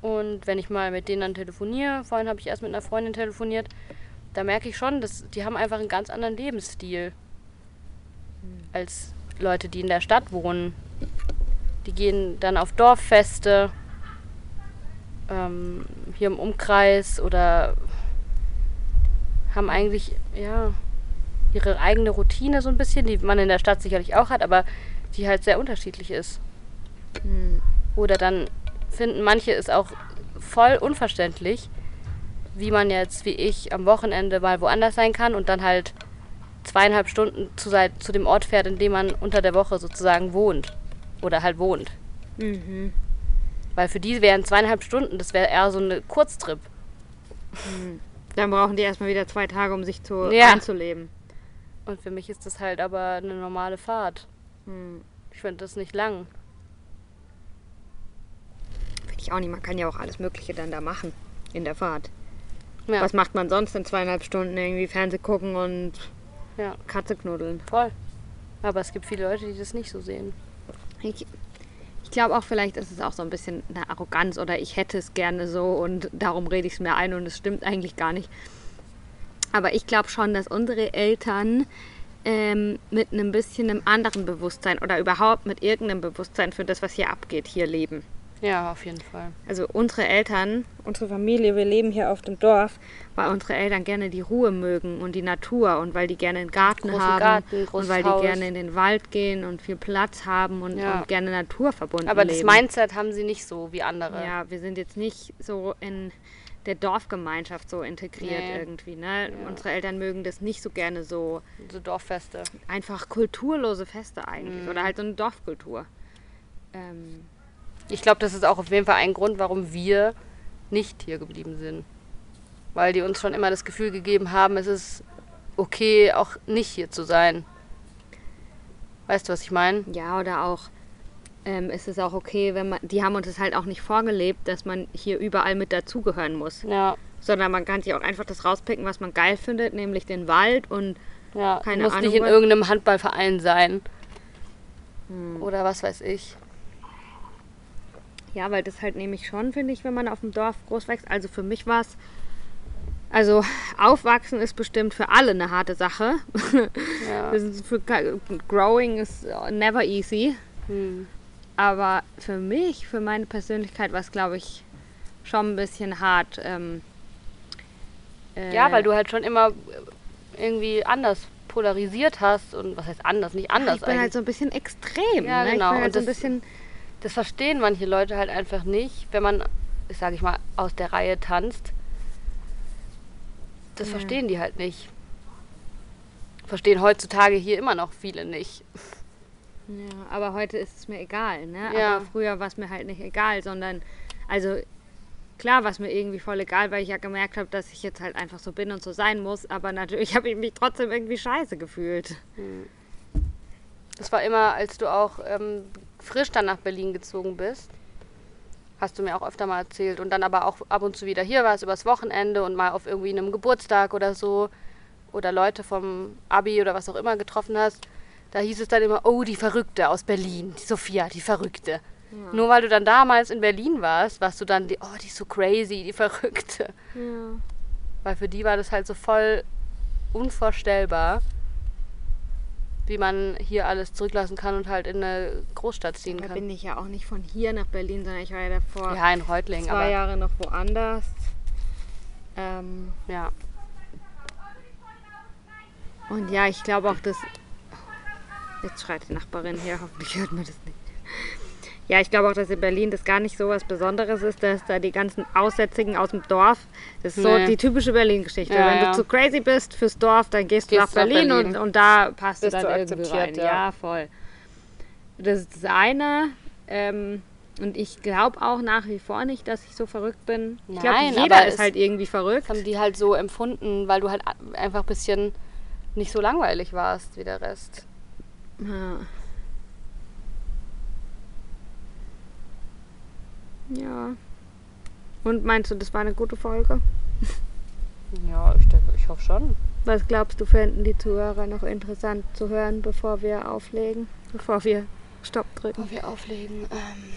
Und wenn ich mal mit denen dann telefoniere, vorhin habe ich erst mit einer Freundin telefoniert, da merke ich schon, dass die haben einfach einen ganz anderen Lebensstil als Leute, die in der Stadt wohnen. Die gehen dann auf Dorffeste ähm, hier im Umkreis oder haben eigentlich ja ihre eigene Routine so ein bisschen, die man in der Stadt sicherlich auch hat, aber die halt sehr unterschiedlich ist. Hm. Oder dann finden manche es auch voll unverständlich, wie man jetzt wie ich am Wochenende mal woanders sein kann und dann halt zweieinhalb Stunden zu, zu dem Ort fährt, in dem man unter der Woche sozusagen wohnt. Oder halt wohnt. Mhm. Weil für die wären zweieinhalb Stunden, das wäre eher so eine Kurztrip. Dann brauchen die erstmal wieder zwei Tage, um sich zu Ja. einzuleben. Und für mich ist das halt aber eine normale Fahrt. Hm. Ich finde das nicht lang. Finde ich auch nicht. Man kann ja auch alles Mögliche dann da machen in der Fahrt. Ja, Was macht man sonst in zweieinhalb Stunden? Irgendwie Fernseh gucken und ja, Katze knuddeln. voll. Aber es gibt viele Leute, die das nicht so sehen. Ich, ich glaube auch, vielleicht ist es auch so ein bisschen eine Arroganz oder ich hätte es gerne so und darum rede ich es mir ein und es stimmt eigentlich gar nicht. Aber ich glaube schon, dass unsere Eltern ähm, mit einem bisschen einem anderen Bewusstsein oder überhaupt mit irgendeinem Bewusstsein für das, was hier abgeht, hier leben. Ja, auf jeden Fall. Also unsere Eltern, unsere Familie, wir leben hier auf dem Dorf, weil unsere Eltern gerne die Ruhe mögen und die Natur und weil die gerne einen Garten Großen haben Garten, und weil die Haus. gerne in den Wald gehen und viel Platz haben und, Ja. und gerne naturverbunden Aber leben. das Mindset haben sie nicht so wie andere. Ja, wir sind jetzt nicht so in der Dorfgemeinschaft so integriert Nee. irgendwie. Ne? Ja. Unsere Eltern mögen das nicht so gerne so So Dorffeste. einfach kulturlose Feste eigentlich Mhm. oder halt so eine Dorfkultur. Ähm, Ich glaube, das ist auch auf jeden Fall ein Grund, warum wir nicht hier geblieben sind. Weil die uns schon immer das Gefühl gegeben haben, es ist okay, auch nicht hier zu sein. Weißt du, was ich meine? ja, oder auch ähm, ist es auch okay, wenn man, die haben uns es halt auch nicht vorgelebt, dass man hier überall mit dazugehören muss. Ja, Sondern man kann sich auch einfach das rauspicken, was man geil findet, nämlich den Wald und ja. Keine du musst Ahnung, nicht in irgendeinem Handballverein sein. Hm. Oder was weiß ich. Ja, weil das halt nämlich schon, finde ich, wenn man auf dem Dorf groß wächst. Also für mich war es. Also aufwachsen ist bestimmt für alle eine harte Sache. (laughs) Ja. Für, growing is never easy. Hm. Aber für mich, für meine Persönlichkeit war es, glaube ich, schon ein bisschen hart. Ähm, äh, Ja, weil du halt schon immer irgendwie anders polarisiert hast und was heißt anders, nicht anders ich bin eigentlich. halt so ein bisschen extrem. Ja, ne? genau. Ich bin halt Und so ein bisschen. Das verstehen manche Leute halt einfach nicht, wenn man, sage ich mal, aus der Reihe tanzt. Das Ja. verstehen die halt nicht. Verstehen heutzutage hier immer noch viele nicht. Ja, aber heute ist es mir egal, ne? Ja. Aber früher war es mir halt nicht egal, sondern also klar war es mir irgendwie voll egal, weil ich ja gemerkt habe, dass ich jetzt halt einfach so bin und so sein muss, aber natürlich (laughs) habe ich mich trotzdem irgendwie scheiße gefühlt. Das war immer, als du auch ähm, frisch dann nach Berlin gezogen bist. Hast du mir auch öfter mal erzählt. Und dann aber auch ab und zu wieder hier warst, übers Wochenende und mal auf irgendwie einem Geburtstag oder so. Oder Leute vom Abi oder was auch immer getroffen hast. Da hieß es dann immer, oh, die Verrückte aus Berlin. Die Sophia, die Verrückte. Nur weil du dann damals in Berlin warst, warst du dann die, oh, die ist so crazy, die Verrückte. Ja. Weil für die war das halt so voll unvorstellbar, wie man hier alles zurücklassen kann und halt in eine Großstadt ziehen Da kann. bin ich ja auch nicht von hier nach Berlin, sondern ich war ja davor Ja, in Reutlingen, zwei Jahre noch woanders. Ähm, ja. Und ja, ich glaube auch, dass. Jetzt schreit die Nachbarin hier, hoffentlich hört man das nicht. Ja, ich glaube auch, dass in Berlin das gar nicht so was Besonderes ist, dass da die ganzen Aussätzigen aus dem Dorf, das ist so Nee. die typische Berlin-Geschichte. Ja, Wenn ja. du zu crazy bist fürs Dorf, dann gehst, du Gehst nach nach Berlin, Berlin. Und, und da passt Bist du dann du irgendwie rein. ja. Ja, voll. Das ist das eine. Ähm, und ich glaube auch nach wie vor nicht, dass ich so verrückt bin. Ich glaube, jeder aber ist halt irgendwie verrückt. Das haben die halt so empfunden, weil du halt einfach ein bisschen nicht so langweilig warst wie der Rest. Ja. Ja. Und meinst du, das war eine gute Folge? Ja, ich denke, ich hoffe schon. Was glaubst du, fänden die Zuhörer noch interessant zu hören, bevor wir auflegen? Bevor wir Stopp drücken? Bevor wir auflegen, ähm,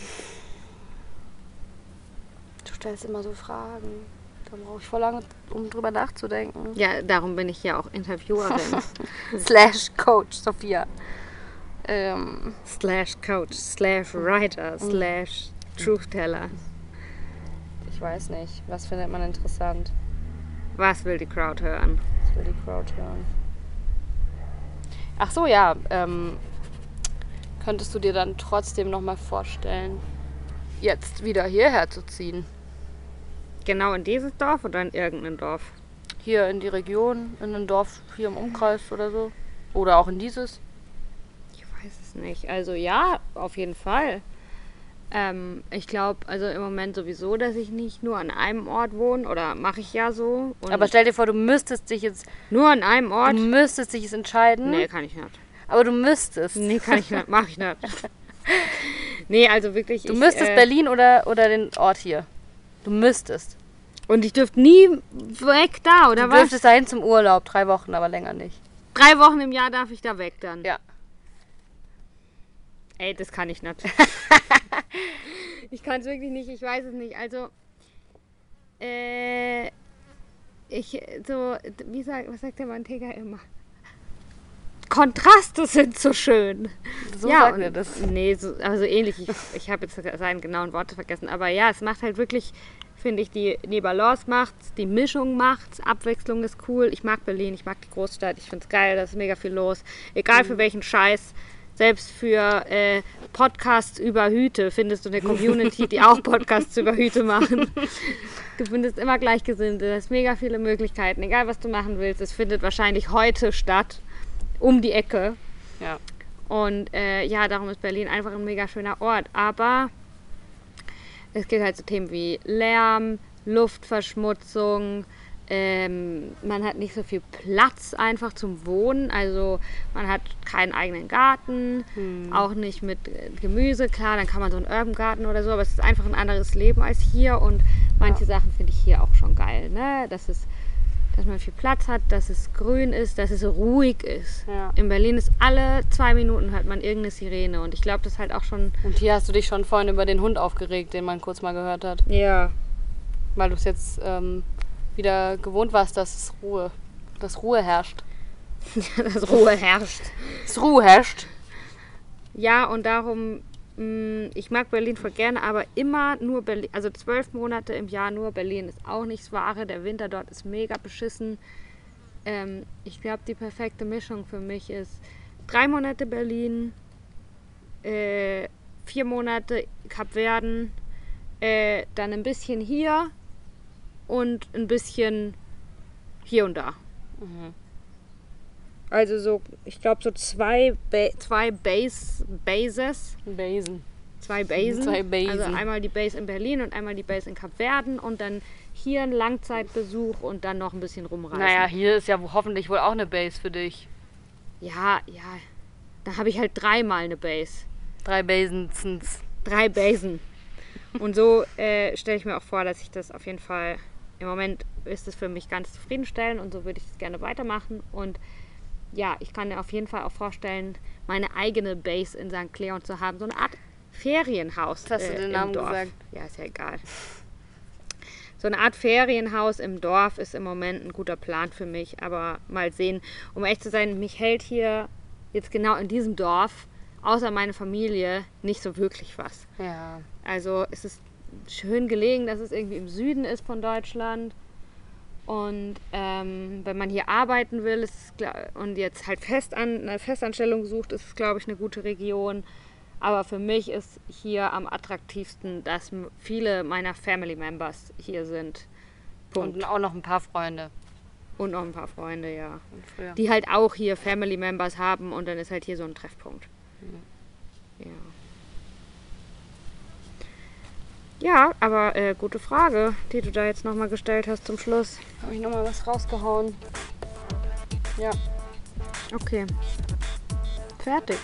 du stellst immer so Fragen. Da brauche ich voll lange, um drüber nachzudenken. Ja, darum bin ich ja auch Interviewerin. (laughs) Slash Coach Sophia. Ähm, slash Coach, slash Writer, slash Truth-Teller. ich weiß nicht. Was findet man interessant? Was will die Crowd hören? Ich will die Crowd hören. Ach so, ja. Ähm, könntest du dir dann trotzdem nochmal vorstellen, jetzt wieder hierher zu ziehen? Genau in dieses Dorf oder in irgendein Dorf? Hier in die Region, in ein Dorf hier im Umkreis oder so? Oder auch in dieses? Ich weiß es nicht. Also ja, auf jeden Fall. Ähm, ich glaube, also im Moment sowieso, dass ich nicht nur an einem Ort wohne oder mache ich ja so. Aber stell dir vor, du müsstest dich jetzt, nur an einem Ort? du müsstest dich jetzt entscheiden. Nee, kann ich nicht. Aber du müsstest. Nee, kann ich nicht. Mach ich nicht. (laughs) Nee, also wirklich. Du ich, müsstest äh, Berlin oder, oder den Ort hier. Du müsstest. Und ich dürfte nie weg da, oder Du was? dürftest dahin zum Urlaub, drei Wochen, aber länger nicht. Drei Wochen im Jahr darf ich da weg dann. Ja. Ey, das kann ich nicht. (laughs) ich kann es wirklich nicht, ich weiß es nicht. Also, äh, ich, so, wie sagt, was sagt der Mantega immer? Kontraste sind so schön. So ja, sagt er das. Nee, so, also ähnlich. Ich, ich habe jetzt seine genauen Worte vergessen. Aber ja, es macht halt wirklich, finde ich, die, die Balance macht's, die Mischung macht's, Abwechslung ist cool. Ich mag Berlin, ich mag die Großstadt, ich finde es geil, da ist mega viel los. Egal Mhm. für welchen Scheiß. Selbst für äh, Podcasts über Hüte findest du eine Community, die auch Podcasts über Hüte machen. Du findest immer Gleichgesinnte, es mega viele Möglichkeiten. Egal was du machen willst, es findet wahrscheinlich heute statt, um die Ecke. Ja. Und äh, ja, darum ist Berlin einfach ein mega schöner Ort. Aber es geht halt so Themen wie Lärm, Luftverschmutzung. Ähm, man hat nicht so viel Platz einfach zum Wohnen. Also man hat keinen eigenen Garten, auch nicht mit Gemüse. Klar, dann kann man so einen Urban Garten oder so, aber es ist einfach ein anderes Leben als hier. Und manche Sachen finde ich hier auch schon geil. Ne? Das ist dass man viel Platz hat, dass es grün ist, dass es ruhig ist. Ja. In Berlin ist alle zwei Minuten hört man irgendeine Sirene und ich glaube, das ist halt auch schon. Und hier hast du dich schon vorhin über den Hund aufgeregt, den man kurz mal gehört hat. Ja. Weil du es jetzt ähm, wieder gewohnt warst, dass es Ruhe, dass Ruhe herrscht. (laughs) dass Ruhe herrscht. Dass Ruhe herrscht. Ja, und darum, mh, ich mag Berlin voll gerne, aber immer nur Berlin. Also zwölf Monate im Jahr nur Berlin ist auch nichts Wahre. Der Winter dort ist mega beschissen. Ähm, ich glaube, die perfekte Mischung für mich ist drei Monate Berlin, äh, vier Monate Kapverden, äh, dann ein bisschen hier und ein bisschen hier und da. Also so, ich glaube so zwei, ba zwei Base, Bases, Basen. zwei Basen. Zwei Basen. Also einmal die Base in Berlin und einmal die Base in Kapverden und dann hier ein Langzeitbesuch und dann noch ein bisschen rumreisen. Naja, hier ist ja hoffentlich wohl auch eine Base für dich. Ja, ja. Da habe ich halt dreimal eine Base. Drei Basensens. Drei Basen. Und so äh, stelle ich mir auch vor, dass ich das auf jeden Fall, im Moment ist es für mich ganz zufriedenstellend und so würde ich es gerne weitermachen. Und ja, ich kann mir auf jeden Fall auch vorstellen, meine eigene Base in St. Leon zu haben. So eine Art Ferienhaus. Hast du äh, den im Namen Dorf. gesagt. Ja, ist ja egal. So eine Art Ferienhaus im Dorf ist im Moment ein guter Plan für mich, aber mal sehen. Um echt zu sein, mich hält hier jetzt genau in diesem Dorf, außer meine Familie, nicht so wirklich was. Ja. Also es ist schön gelegen, dass es irgendwie im Süden ist von Deutschland. Und ähm, wenn man hier arbeiten will ist, und jetzt halt fest an, eine Festanstellung sucht, ist es, glaube ich, eine gute Region. Aber für mich ist hier am attraktivsten, dass viele meiner Family Members hier sind. Punkt. Und auch noch ein paar Freunde. Und noch ein paar Freunde, ja. Die halt auch hier Family Members haben und dann ist halt hier so ein Treffpunkt. Ja. Ja, aber äh, gute Frage, die du da jetzt nochmal gestellt hast zum Schluss. Habe ich nochmal was rausgehauen. Ja. Okay. Fertig.